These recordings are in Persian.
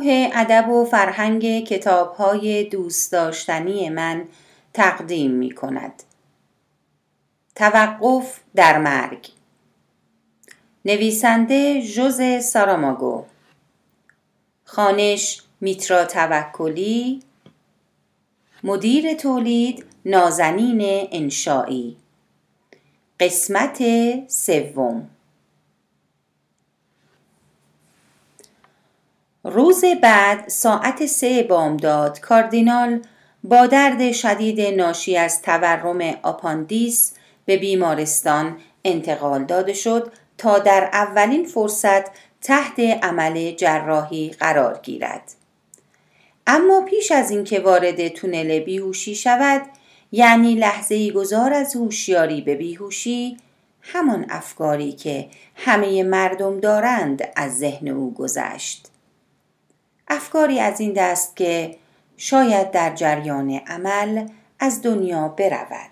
گروه ادب و فرهنگ کتابهای دوست داشتنی من تقدیم می کند. توقف در مرگ. نویسنده جوز ساراماگو. خانش میترا توکلی. مدیر تولید نازنین انشایی قسمت سوم. روز بعد ساعت سه بامداد کاردینال با درد شدید ناشی از تورم آپاندیس به بیمارستان انتقال داده شد تا در اولین فرصت تحت عمل جراحی قرار گیرد. اما پیش از اینکه وارد تونل بیهوشی شود یعنی لحظه گذار از هوشیاری به بیهوشی همان افکاری که همه مردم دارند از ذهن او گذشت افکاری از این دست که شاید در جریان عمل از دنیا برود.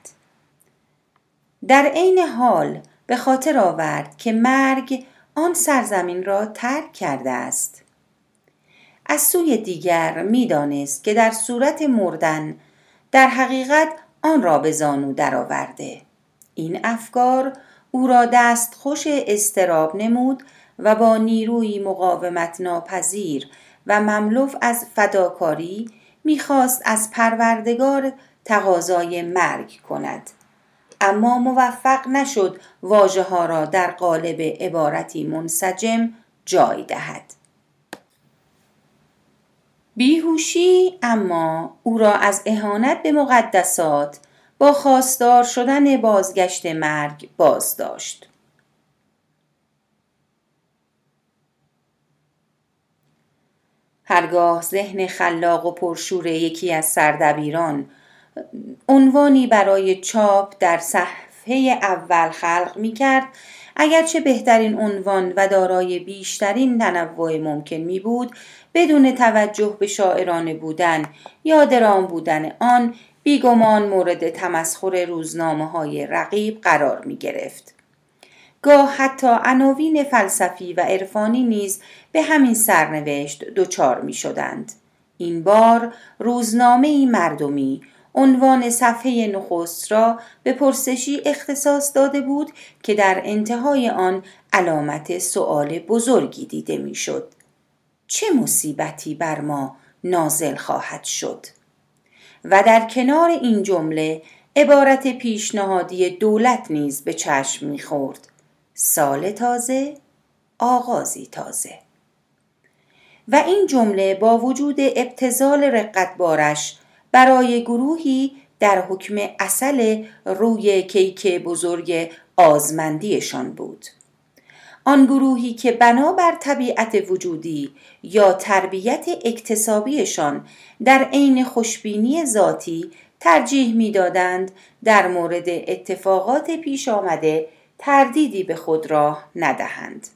در عین حال به خاطر آورد که مرگ آن سرزمین را ترک کرده است. از سوی دیگر می‌دانست که در صورت مردن در حقیقت آن را به زانو درآورده. این افکار او را دست خوش استراب نمود و با نیروی مقاومت ناپذیر و مملوف از فداکاری می‌خواست از پروردگار تقاضای مرگ کند اما موفق نشد واژه ها را در قالب عبارتی منسجم جای دهد بیهوشی اما او را از اهانت به مقدسات با خواستار شدن بازگشت مرگ باز داشت. هرگاه ذهن خلاق و پرشور یکی از سردبیران عنوانی برای چاپ در صفحه اول خلق می کرد اگرچه بهترین عنوان و دارای بیشترین تنوع ممکن می بود بدون توجه به شاعرانه بودن یا درام بودن آن بیگمان مورد تمسخر روزنامه های رقیب قرار می گرفت. گاه حتی عناوین فلسفی و عرفانی نیز به همین سرنوشت دچار می شدند. این بار روزنامه مردمی عنوان صفحه نخست را به پرسشی اختصاص داده بود که در انتهای آن علامت سؤال بزرگی دیده می‌شد. چه مصیبتی بر ما نازل خواهد شد؟ و در کنار این جمله عبارت پیشنهادی دولت نیز به چشم می‌خورد سال تازه آغازی تازه. و این جمله با وجود ابتزال رقتبارش برای گروهی در حکم اصل روی کیک بزرگ آزمندیشان بود. آن گروهی که بنابر طبیعت وجودی یا تربیت اکتسابیشان در عین خوشبینی ذاتی ترجیح می‌دادند در مورد اتفاقات پیش آمده تردیدی به خود راه ندهند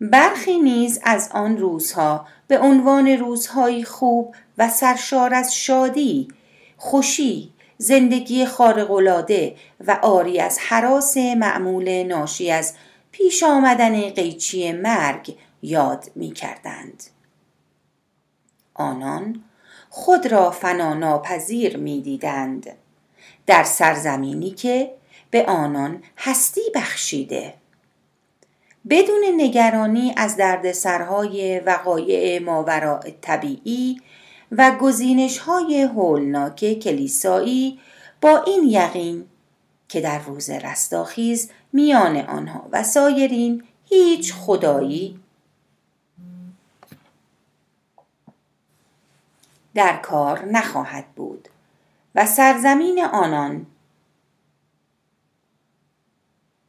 برخی نیز از آن روزها به عنوان روزهایی خوب و سرشار از شادی خوشی زندگی خارق‌العاده و آری از حراس معمول ناشی از پیش آمدن قیچی مرگ یاد می کردند. آنان خود را فنا ناپذیر می دیدند در سرزمینی که به آنان هستی بخشیده. بدون نگرانی از دردسرهای وقایع ماوراء طبیعی و گزینش های هولناک کلیسایی با این یقین که در روز رستاخیز میان آنها و سایرین هیچ خدایی در کار نخواهد بود و سرزمین آنان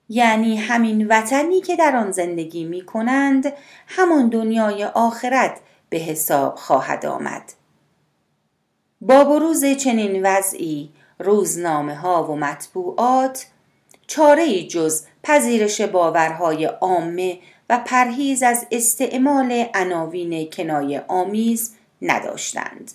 یعنی همین وطنی که در آن زندگی می کنند همان دنیای آخرت به حساب خواهد آمد با بروز چنین وضعی روزنامه ها و مطبوعات چاره جز پذیرش باورهای عامه و پرهیز از استعمال عناوین کنایه آمیز نداشتند.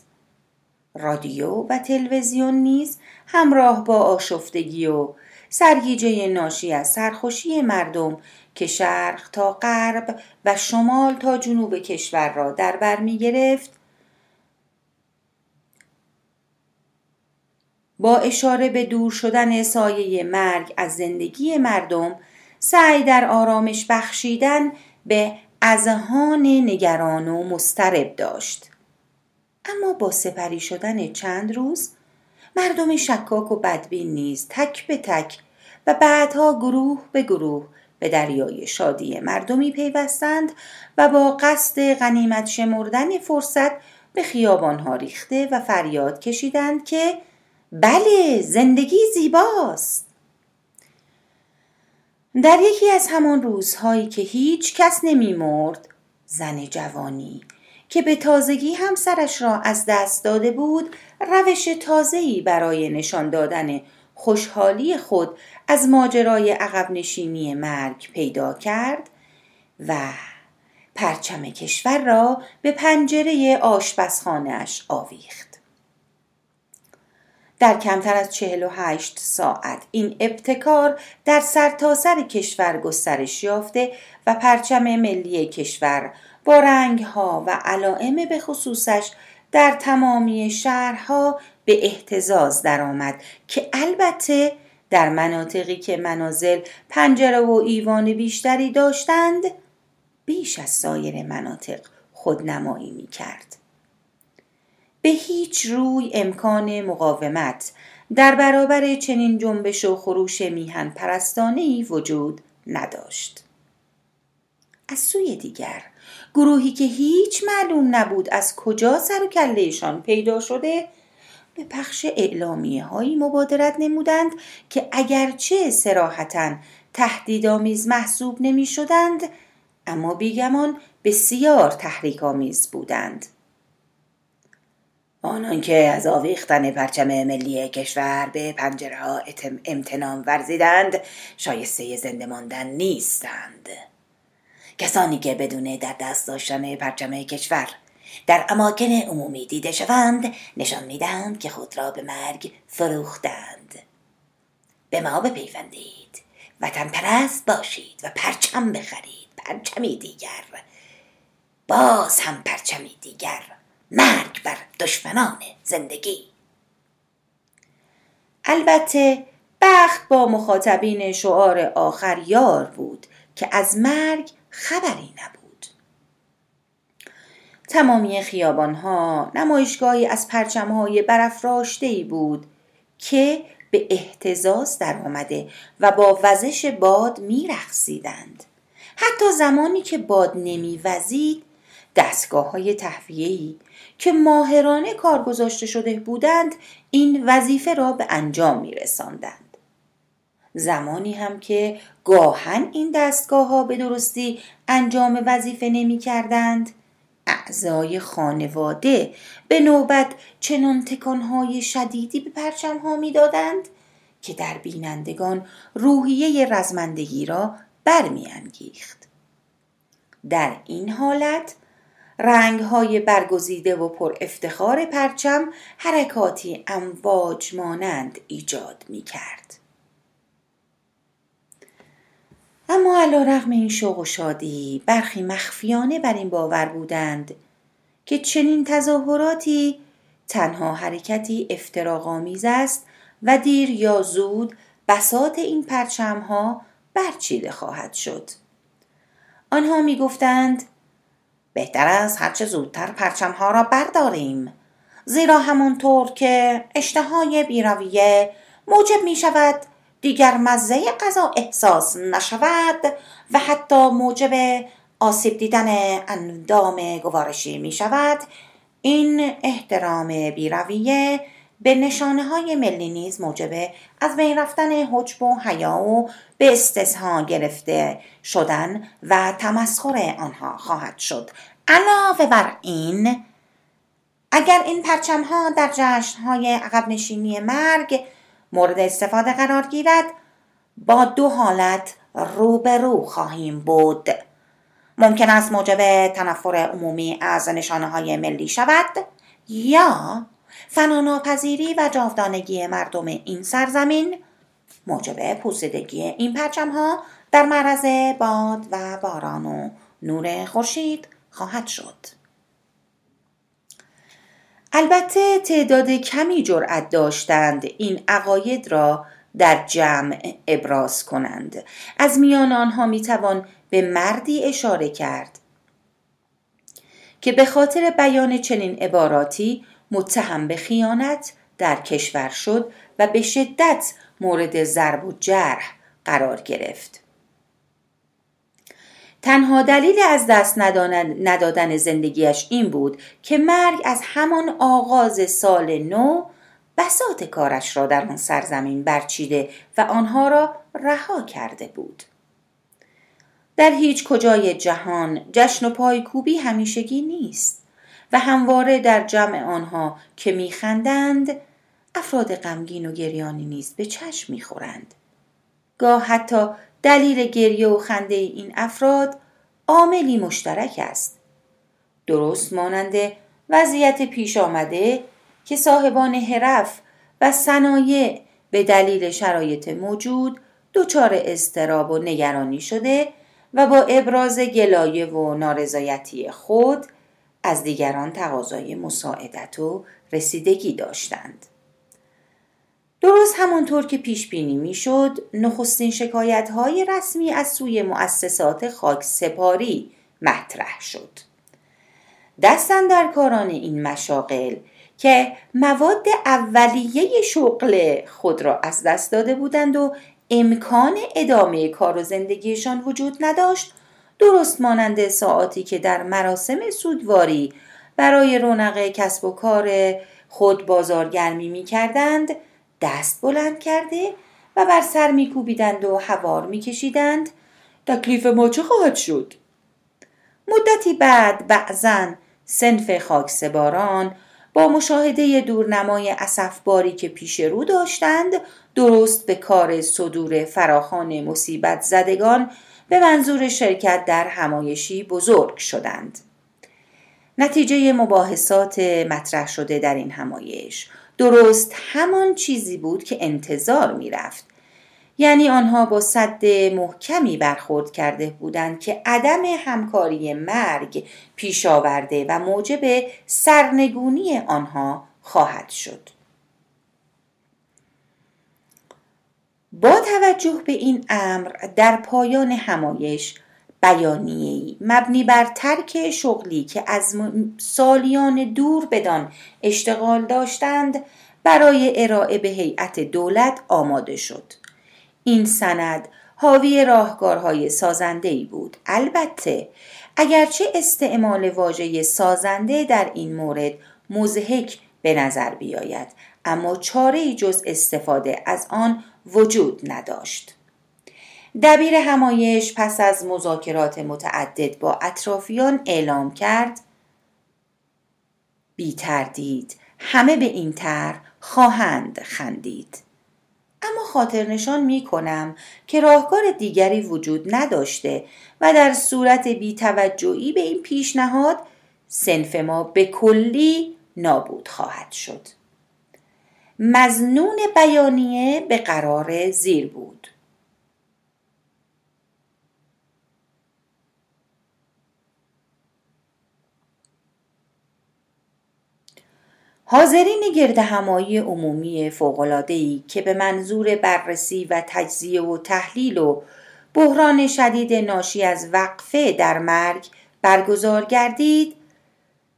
رادیو و تلویزیون نیز همراه با آشفتگی و سرگیجه ناشی از سرخوشی مردم که شرق تا غرب و شمال تا جنوب کشور را در بر می گرفت با اشاره به دور شدن سایه مرگ از زندگی مردم سعی در آرامش بخشیدن به ازهان نگران و مسترب داشت. اما با سپری شدن چند روز مردم شکاک و بدبین نیز تک به تک و بعدها گروه به گروه به دریای شادی مردمی پیوستند و با قصد غنیمت شمردن فرصت به خیابانها ریخته و فریاد کشیدند که بله زندگی زیباست. در یکی از همان روزهایی که هیچ کس نمی مرد زن جوانی که به تازگی همسرش را از دست داده بود روش تازه‌ای برای نشان دادن خوشحالی خود از ماجرای عقب نشینی مرگ پیدا کرد و پرچم کشور را به پنجره آشپزخانهاش آویخت. در کمتر از چهل و هشت ساعت این ابتکار در سرتاسر سر کشور گسترش یافته و پرچم ملی کشور با رنگها و علائم به خصوصش در تمامی شهرها به احتزاز درآمد که البته در مناطقی که منازل پنجره و ایوان بیشتری داشتند بیش از سایر مناطق خودنمایی می کرد. به هیچ روی امکان مقاومت در برابر چنین جنبش و خروش میهن پرستانهی وجود نداشت. از سوی دیگر گروهی که هیچ معلوم نبود از کجا سر و کلهشان پیدا شده به پخش اعلامیه هایی مبادرت نمودند که اگرچه سراحتا تهدیدآمیز محسوب نمی شدند اما بیگمان بسیار تحریک آمیز بودند. آنان که از آویختن پرچم ملی کشور به پنجره ها امتنام ورزیدند شایسته زنده ماندن نیستند. کسانی که بدون در دست داشتن پرچم کشور در اماکن عمومی دیده شوند نشان می‌دهند که خود را به مرگ فروختند. به ما بپیوندید. وطن پرست باشید و پرچم بخرید. پرچمی دیگر. باز هم پرچمی دیگر. مرگ بر دشمنان زندگی. البته بخت با مخاطبین شعار آخر یار بود که از مرگ خبری نبود. تمامی خیابانها نمایشگاهی از پرچمهای برافراشته بود که به احتزاز در آمده و با وزش باد میرقصیدند حتی زمانی که باد نمیوزید دستگاه های تهویه‌ای که ماهرانه کار گذاشته شده بودند این وظیفه را به انجام می رساندند. زمانی هم که گاهن این دستگاه ها به درستی انجام وظیفه نمی کردند اعضای خانواده به نوبت چنان تکانهای شدیدی به پرچم ها می دادند که در بینندگان روحیه رزمندگی را برمیانگیخت. در این حالت رنگ های برگزیده و پر افتخار پرچم حرکاتی امواج مانند ایجاد می کرد. اما علا رغم این شوق و شادی برخی مخفیانه بر این باور بودند که چنین تظاهراتی تنها حرکتی افتراغامیز است و دیر یا زود بسات این پرچم ها برچیده خواهد شد. آنها می گفتند بهتر است هرچه زودتر پرچم ها را برداریم زیرا همونطور که اشتهای بیرویه موجب می شود دیگر مزه غذا احساس نشود و حتی موجب آسیب دیدن اندام گوارشی می شود. این احترام بیرویه به نشانه های ملی نیز موجب از بین رفتن حجب و حیا و به استثها گرفته شدن و تمسخر آنها خواهد شد. علاوه بر این اگر این پرچم ها در جشن های عقب نشینی مرگ مورد استفاده قرار گیرد. با دو حالت روبرو خواهیم بود. ممکن است موجب تنفر عمومی از نشانه های ملی شود یا فناناپذیری و جاودانگی مردم این سرزمین موجب پوسیدگی این پرچم ها در معرض باد و باران و نور خورشید خواهد شد. البته تعداد کمی جرأت داشتند این عقاید را در جمع ابراز کنند. از میان آنها می‌توان به مردی اشاره کرد که به خاطر بیان چنین عباراتی متهم به خیانت در کشور شد و به شدت مورد ضرب و جرح قرار گرفت. تنها دلیل از دست ندادن زندگیش این بود که مرگ از همان آغاز سال نو بسات کارش را در آن سرزمین برچیده و آنها را رها کرده بود. در هیچ کجای جهان جشن و پایکوبی همیشگی نیست و همواره در جمع آنها که میخندند افراد غمگین و گریانی نیز به چشم می‌خورند. گاه حتی دلیل گریه و خنده این افراد عاملی مشترک است درست مانند وضعیت پیش آمده که صاحبان حرف و صنایع به دلیل شرایط موجود دچار استراب و نگرانی شده و با ابراز گلایه و نارضایتی خود از دیگران تقاضای مساعدت و رسیدگی داشتند. درست همانطور که پیش بینی می‌شد نخستین شکایت های رسمی از سوی مؤسسات خاک سپاری مطرح شد. دستن در کاران این مشاقل که مواد اولیه شغل خود را از دست داده بودند و امکان ادامه کار و زندگیشان وجود نداشت درست مانند ساعاتی که در مراسم سوگواری برای رونق کسب و کار خود بازارگرمی می کردند دست بلند کرده و بر سر می کوبیدند و هوار می کشیدند تکلیف ما چه خواهد شد؟ مدتی بعد بعضا سنف خاکسباران با مشاهده دورنمای اصفباری که پیش رو داشتند درست به کار صدور فراخان مصیبت زدگان به منظور شرکت در همایشی بزرگ شدند. نتیجه مباحثات مطرح شده در این همایش درست همان چیزی بود که انتظار می رفت. یعنی آنها با صد محکمی برخورد کرده بودند که عدم همکاری مرگ پیش آورده و موجب سرنگونی آنها خواهد شد. با توجه به این امر در پایان همایش بیانیه‌ای. مبنی بر ترک شغلی که از سالیان دور بدان اشتغال داشتند برای ارائه به هیئت دولت آماده شد. این سند حاوی راهکارهای سازنده ای بود. البته اگرچه استعمال واژه سازنده در این مورد مزهک به نظر بیاید اما چاره جز استفاده از آن وجود نداشت. دبیر همایش پس از مذاکرات متعدد با اطرافیان اعلام کرد بی تردید همه به این تر خواهند خندید. اما خاطر نشان می کنم که راهکار دیگری وجود نداشته و در صورت بیتوجهی به این پیشنهاد سنف ما به کلی نابود خواهد شد. مزنون بیانیه به قرار زیر بود. حاضرین گرد همایی عمومی فوقلادهی که به منظور بررسی و تجزیه و تحلیل و بحران شدید ناشی از وقفه در مرگ برگزار گردید.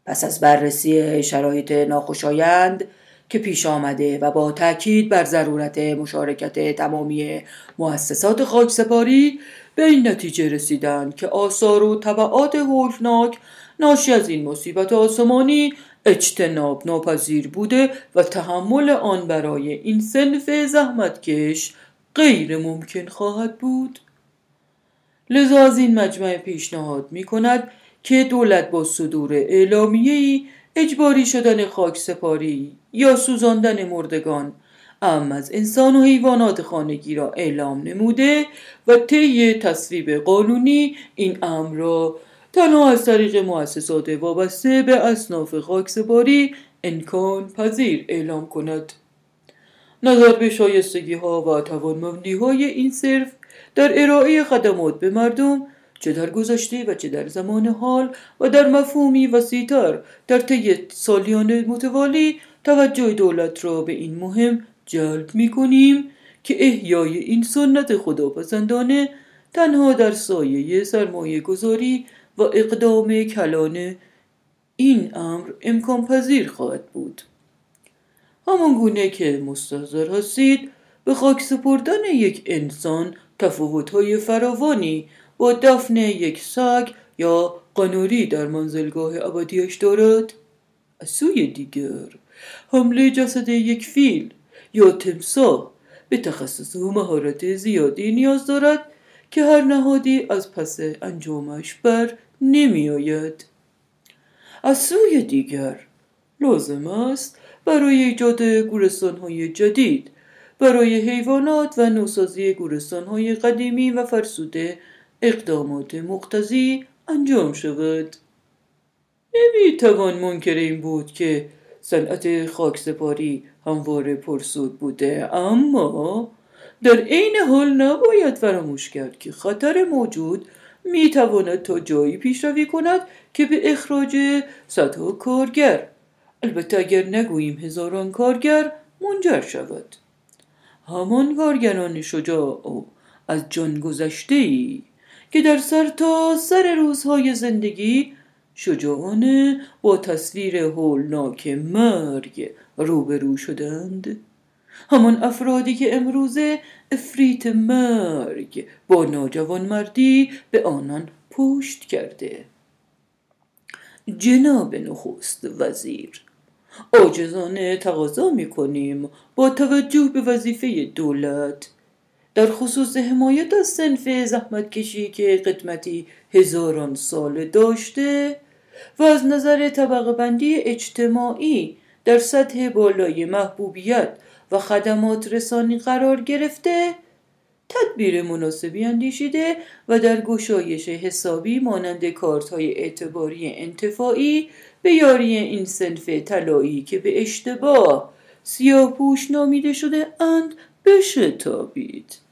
پس از بررسی شرایط ناخوشایند که پیش آمده و با تاکید بر ضرورت مشارکت تمامی مؤسسات خاک سپاری به این نتیجه رسیدند که آثار و طبعات هولناک ناشی از این مصیبت آسمانی اجتناب ناپذیر بوده و تحمل آن برای این سنف زحمتکش غیر ممکن خواهد بود. لذا از این مجمع پیشنهاد می کند که دولت با صدور اعلامیه‌ای اجباری شدن خاک سپاری یا سوزاندن مردگان ام از انسان و حیوانات خانگی را اعلام نموده و طی تصویب قانونی این امر را تنها از طریق مؤسسات وابسته به اصناف خاکسپاری امکان پذیر اعلام کند. نظر به شایستگی ها و توانمندی های این صرف در ارائه خدمات به مردم چه در گذشته و چه در زمان حال و در مفهومی وسیعتر در طی سالیان متوالی توجه دولت را به این مهم جلب می کنیم که احیای این سنت خداپسندانه تنها در سایه سرمایه گذاری و اقدام کلانه این امر امکان پذیر خواهد بود. همان گونه که مستحضر هستید به خاک سپردن یک انسان تفاوتهای فراوانی با دفن یک سگ یا قنوری در منزلگاه ابدیش دارد. از سوی دیگر حمله جسد یک فیل یا تمساه به تخصص و مهارت زیادی نیاز دارد که هر نهادی از پس انجامش بر نمی آید. از سوی دیگر لازم است برای ایجاد های جدید برای حیوانات و نوسازی های قدیمی و فرسوده اقدامات مقتضی انجام شود توان منکر این بود که صنعت خاکسپاری همواره پرسود بوده اما در عین حال نباید فراموش کرد که خطر موجود می‌تواند تا جایی پیشروی کند که به اخراج صدها کارگر. البته اگر نگوییم هزاران کارگر منجر شود. همان کارگران شجاع و از جان گذشته ای که در سر تا سر روزهای زندگی شجاعانه با تصویر هولناک مرگ روبرو شدند. همان افرادی که امروزه افریت مرگ با ناجوان مردی به آنان پشت کرده. جناب نخست وزیر آجزانه تقاضا می کنیم با توجه به وظیفه دولت. در خصوص حمایت از سنف زحمت کشی که قدمتی هزاران سال داشته و از نظر طبقه بندی اجتماعی در سطح بالای محبوبیت و خدمات رسانی قرار گرفته. تدبیر مناسبی اندیشیده و در گشایش حسابی مانند کارت های اعتباری انتفاعی به یاری این سنف طلایی که به اشتباه سیاهپوش نامیده شده اند بشتابید.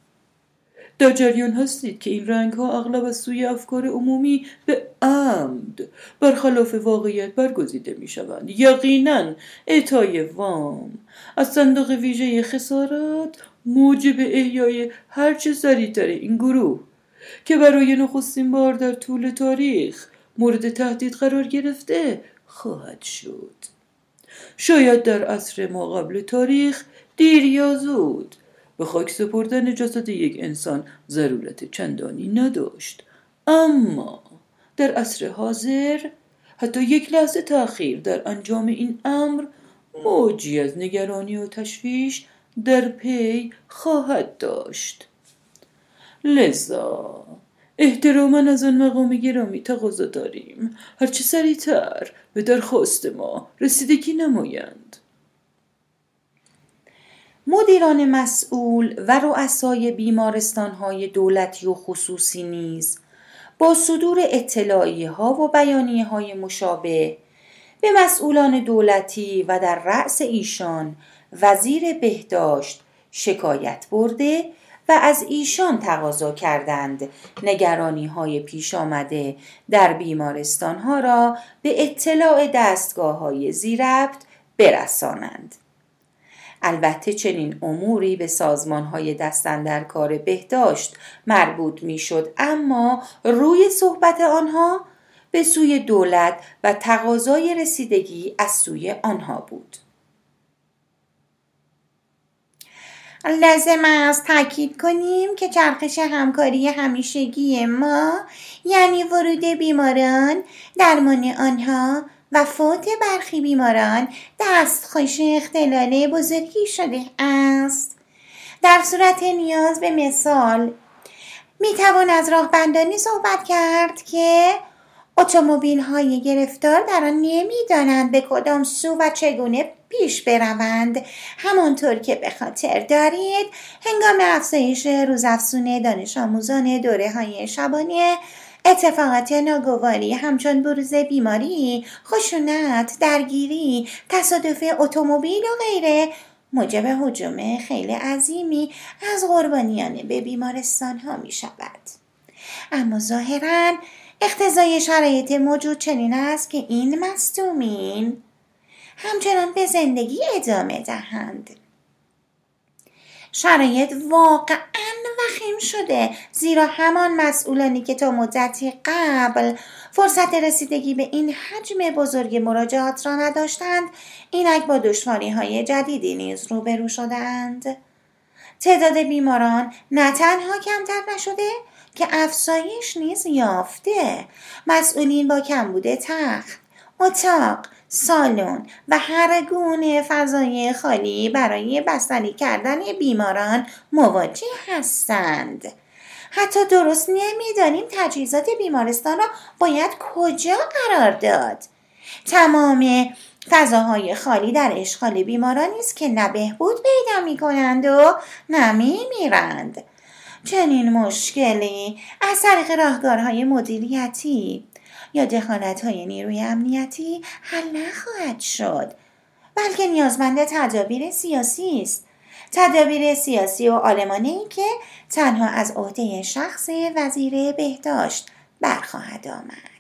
در جریان هستید که این رنگ ها اغلب از سوی افکار عمومی به عمد برخلاف واقعیت برگزیده می شوند یقینا اعطای وام از صندوق ویژه خسارات موجب احیای هرچه سریعتر این گروه که برای نخستین بار در طول تاریخ مورد تهدید قرار گرفته خواهد شد. شاید در عصر ما قبل تاریخ دیر یا زود به خاک سپردن جسد یک انسان ضرورت چندانی نداشت. اما در عصر حاضر حتی یک لحظه تأخیر در انجام این امر موجی از نگرانی و تشویش در پی خواهد داشت. لذا احتراما از آن مقام گرامی تقاضا داریم. هرچه سریعتر به درخواست ما رسیدگی نمایند. مدیران مسئول و رؤسای بیمارستانهای دولتی و خصوصی نیز با صدور اطلاعی ها و بیانیه های مشابه به مسئولان دولتی و در رأس ایشان وزیر بهداشت شکایت برده و از ایشان تقاضا کردند نگرانی های پیش آمده در بیمارستان ها را به اطلاع دستگاه های زیربط برسانند. البته چنین اموری به سازمان های دستن در کار بهداشت مربوط می شد اما روی صحبت آنها به سوی دولت و تقاضای رسیدگی از سوی آنها بود. لازم است تاکید کنیم که چرخش همکاری همیشگی ما یعنی ورود بیماران درمان آنها و فوت برخی بیماران دستخوش اختلال بزرگی شده است. در صورت نیاز به مثال می توان از راهبندانی صحبت کرد که اتومبیل های گرفتار در آن نمی‌دانند به کدام سو و چگونه پیش بروند. همانطور که به خاطر دارید هنگام افزایش روزافزون دانش آموزان دوره های شبانه اتفاقات ناگواری همچون بروز بیماری، خشونت، درگیری، تصادف اتومبیل و غیره موجب حجوم خیلی عظیمی از قربانیان به بیمارستان ها می شود. اما ظاهرا اقتضای شرایط موجود چنین است که این مستومین همچنان به زندگی ادامه دهند. شرایط واقعا وخیم شده زیرا همان مسئولانی که تا مدتی قبل فرصت رسیدگی به این حجم بزرگ مراجعات را نداشتند. اینک با دشواری های جدیدی نیز روبرو شدند. تعداد بیماران نه تنها کمتر نشده که افزایش نیز یافته. مسئولین با کمبود تخت. اتاق. سالن و هر گونه فضای خالی برای بستنی کردن بیماران مواجه هستند. حتی درست نمی‌دانیم تجهیزات بیمارستان را باید کجا قرار داد. تمام فضاهای خالی در اشغال بیمارانی است که نه بهبود پیدا می کنند و نه می میرند چنین مشکلی از طریق راهکارهای مدیریتی یا دخالت های نیروی امنیتی حل نخواهد شد. بلکه نیازمند تدابیر سیاسی است. تدابیر سیاسی و آلمانی که تنها از عهده شخص وزیر بهداشت برخواهد آمد.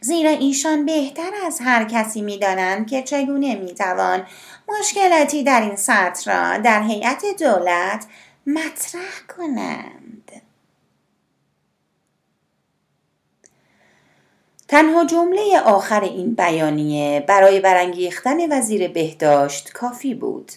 زیرا ایشان بهتر از هر کسی می‌دانند که چگونه می‌توان مشکلاتی در این سطح را در هیئت دولت مطرح کنند تنها جمله آخر این بیانیه برای برانگیختن وزیر بهداشت کافی بود.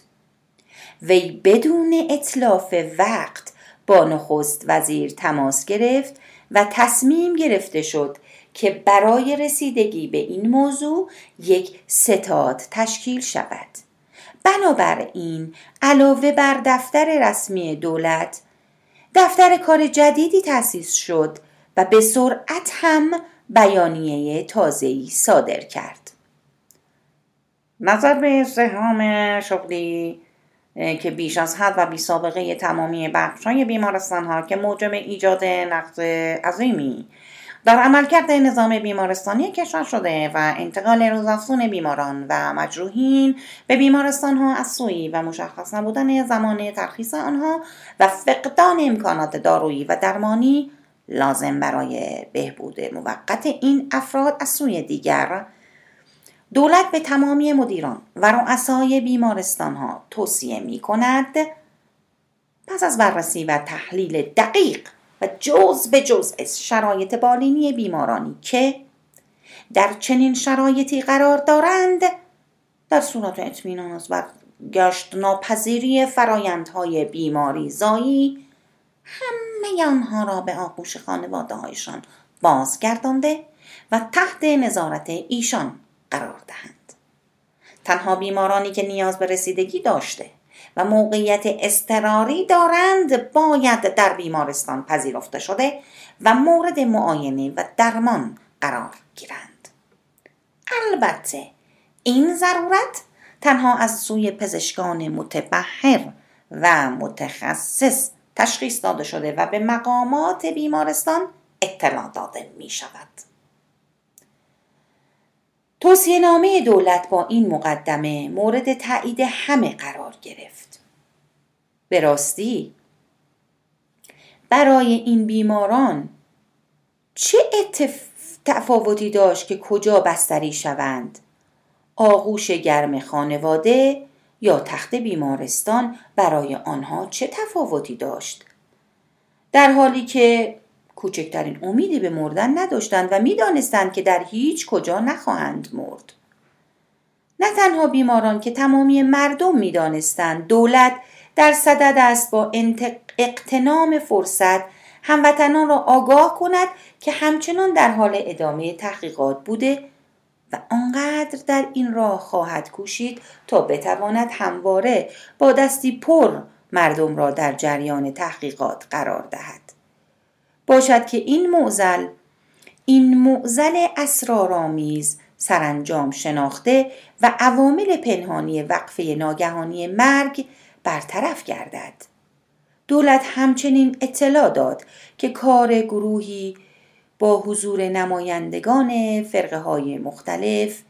وی بدون اطلاف وقت با نخست وزیر تماس گرفت و تصمیم گرفته شد که برای رسیدگی به این موضوع یک ستاد تشکیل شود. بنابراین علاوه بر دفتر رسمی دولت دفتر کار جدیدی تأسیس شد و به سرعت هم بیانیه تازه‌ای صادر کرد. نظر به استحام شغلی که بیش از حد و بی سابقه تمامی های بیمارستان ها که موجب ایجاد نقص عظیمی در عملکرد نظام بیمارستانی کشور شده و انتقال روزافزون بیماران و مجروحین به بیمارستان ها از سوی و مشخص نبودن زمان ترخیص آنها و فقدان امکانات دارویی و درمانی لازم برای بهبود موقت این افراد از سوی دیگر دولت به تمامی مدیران و رؤسای بیمارستان ها توصیه می کند پس از بررسی و تحلیل دقیق و جز به جز شرایط بالینی بیمارانی که در چنین شرایطی قرار دارند در صورت اطمینان از برگشت ناپذیری فرایندهای بیماری زایی همه آنها را به آغوش خانواده هایشان بازگردانده و تحت نظارت ایشان قرار دهند. تنها بیمارانی که نیاز به رسیدگی داشته و موقعیت استراری دارند باید در بیمارستان پذیرفته شده و مورد معاینه و درمان قرار گیرند. البته این ضرورت تنها از سوی پزشکان متبهر و متخصص تشخیص داده شده و به مقامات بیمارستان اطلاع داده می شود. توصیه نامه دولت با این مقدمه مورد تایید همه قرار گرفت. به راستی برای این بیماران چه تفاوتی داشت که کجا بستری شوند؟ آغوش گرم خانواده یا تخت بیمارستان برای آنها چه تفاوتی داشت؟ در حالی که کوچکترین امیدی به مردن نداشتند و می‌دانستند که در هیچ کجا نخواهند مرد. نه تنها بیماران که تمامی مردم می‌دانستند دولت در صدد است با اقتنام فرصت هموطنان را آگاه کند که همچنان در حال ادامه تحقیقات بوده و آنقدر در این راه خواهد کوشید تا بتواند همواره با دستی پر مردم را در جریان تحقیقات قرار دهد. باشد که این معزل این معزل اسرارآمیز سرانجام شناخته و عوامل پنهانی وقفه ناگهانی مرگ برطرف گردد. دولت همچنین اطلاع داد که کار گروهی با حضور نمایندگان فرقه های مختلف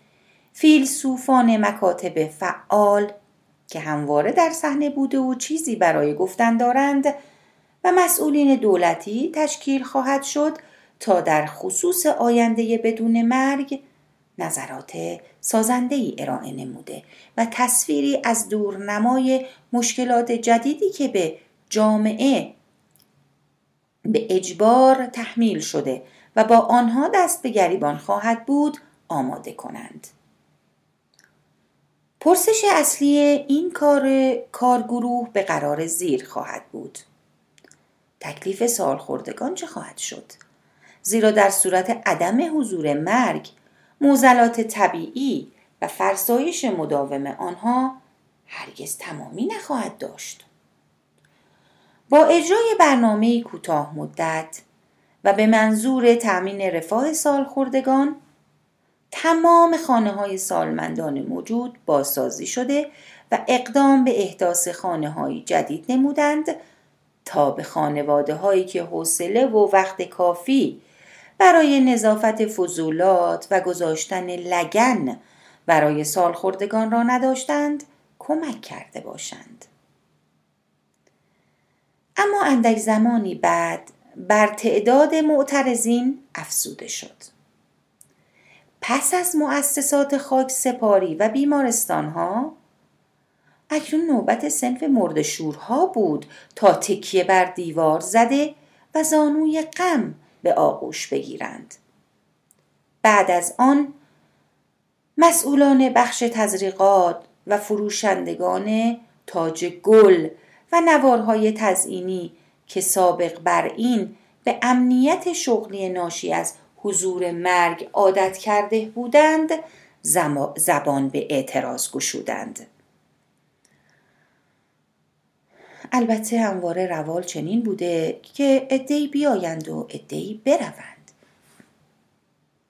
فیلسوفان مکاتب فعال که همواره در صحنه بوده و چیزی برای گفتن دارند و مسئولین دولتی تشکیل خواهد شد تا در خصوص آینده بدون مرگ نظرات سازنده ای ارائه نموده و تصویری از دورنمای مشکلات جدیدی که به جامعه به اجبار تحمیل شده. و با آنها دست به گریبان خواهد بود آماده کنند. پرسش اصلی این کار کارگروه به قرار زیر خواهد بود. تکلیف سالخوردگان چه خواهد شد؟ زیرا در صورت عدم حضور مرگ موزلات طبیعی و فرسایش مداوم آنها هرگز تمامی نخواهد داشت. با اجرای برنامه کوتاه مدت و به منظور تأمین رفاه سالخوردگان تمام خانه های سالمندان موجود بازسازی شده و اقدام به احداث خانه های جدید نمودند تا به خانواده هایی که حوصله و وقت کافی برای نظافت فضولات و گذاشتن لگن برای سالخوردگان را نداشتند کمک کرده باشند. اما اندک زمانی بعد بر تعداد معترضین افزوده شد. پس از مؤسسات خاک سپاری و بیمارستان ها اکنون نوبت سنف مردشورها بود تا تکیه بر دیوار زده و زانوی غم به آغوش بگیرند. بعد از آن مسئولان بخش تزریقات و فروشندگان تاج گل و نوارهای تزئینی که سابق بر این به امنیت شغلی ناشی از حضور مرگ عادت کرده بودند زبان به اعتراض گشودند. البته همواره روال چنین بوده که ادهی بیایند و ادهی بروند.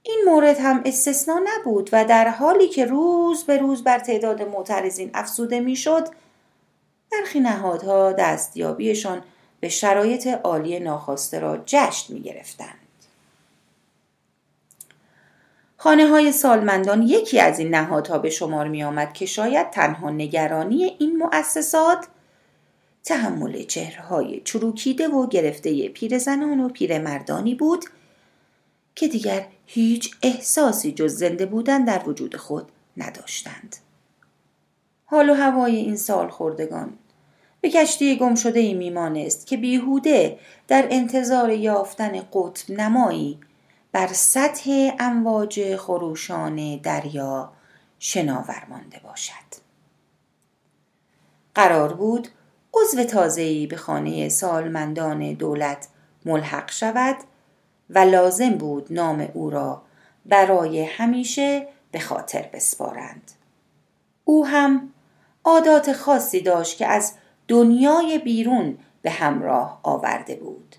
این مورد هم استثنا نبود و در حالی که روز به روز بر تعداد معترضین افزوده می‌شد برخی نهادها دستیابیشان به شرایط عالی ناخواسته را جشن می گرفتند. خانه های سالمندان یکی از این نهادها به شمار می آمد که شاید تنها نگرانی این مؤسسات تحمل چهرهای چروکیده و گرفته پیرزنان و پیرمردانی بود که دیگر هیچ احساسی جز زنده بودن در وجود خود نداشتند. حال و هوای این سال خوردگان به کشتی گم شده ای میمانست که بیهوده در انتظار یافتن قطب نمایی بر سطح امواج خروشان دریا شناور مانده باشد. قرار بود عضو تازه‌ای به خانه سالمندان دولت ملحق شود و لازم بود نام او را برای همیشه به خاطر بسپارند. او هم عادات خاصی داشت که از دنیای بیرون به همراه آورده بود.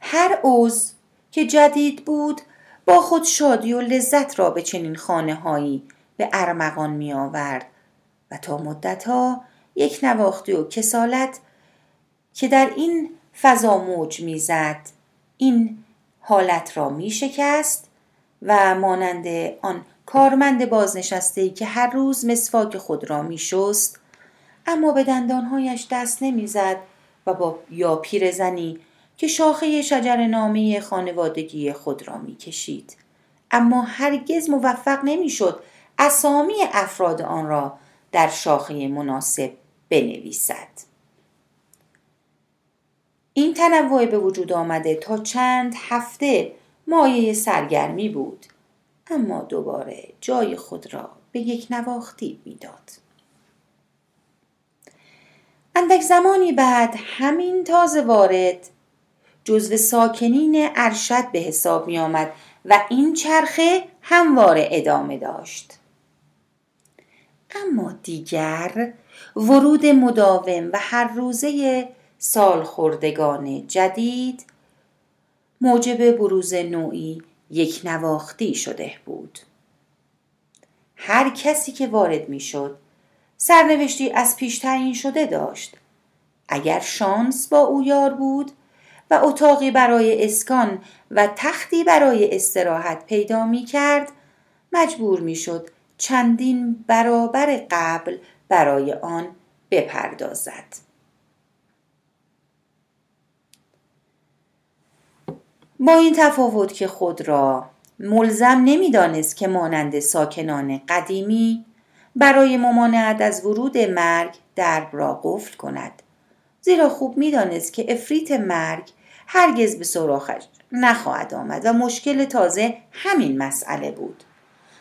هر عضو که جدید بود با خود شادی و لذت را به چنین خانه هایی به ارمغان می آورد و تا مدتها یک نواختی و کسالت که در این فضا موج می‌زد این حالت را می شکست و مانند آن کارمند بازنشسته ای که هر روز مسواک خود را می شست اما به دندانهایش دست نمی‌زد و با یا پیرزنی که شاخه شجر نامه خانوادگی خود را می کشید. اما هرگز موفق نمی‌شد اسامی افراد آن را در شاخه مناسب بنویسد. این تنوع به وجود آمده تا چند هفته مایه سرگرمی بود اما دوباره جای خود را به یک نواختی می‌داد. اندک زمانی بعد همین تازه وارد جزو ساکنین ارشد به حساب می آمد و این چرخه همواره ادامه داشت. اما دیگر ورود مداوم و هر روزه سالخوردگان جدید موجب بروز نوعی یک نواختی شده بود. هر کسی که وارد می شد سرنوشتی از پیش تعیین شده داشت. اگر شانس با او یار بود و اتاقی برای اسکان و تختی برای استراحت پیدا می کرد مجبور می‌شد چندین برابر قبل برای آن بپردازد با این تفاوت که خود را ملزم نمی‌دانست که مانند ساکنان قدیمی برای ممانعت از ورود مرگ درب را قفل کند. زیرا خوب می‌دانست که افریت مرگ هرگز به سراخش نخواهد آمد و مشکل تازه همین مسئله بود.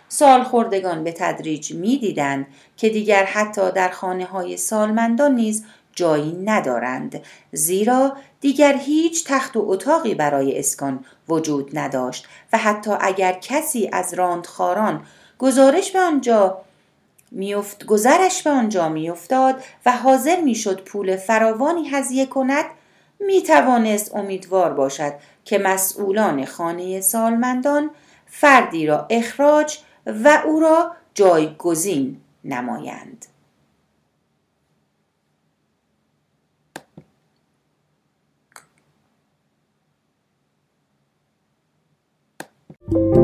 سالخوردگان به تدریج می‌دیدند که دیگر حتی در خانه های سالمندان نیز جایی ندارند زیرا دیگر هیچ تخت و اتاقی برای اسکان وجود نداشت و حتی اگر کسی از راندخاران گزارش به آنجا میفت گذرش به آنجا میافتاد و حاضر می‌شد پول فراوانی هزیه کند می توانست امیدوار باشد که مسئولان خانه سالمندان فردی را اخراج و او را جایگزین نمایند. you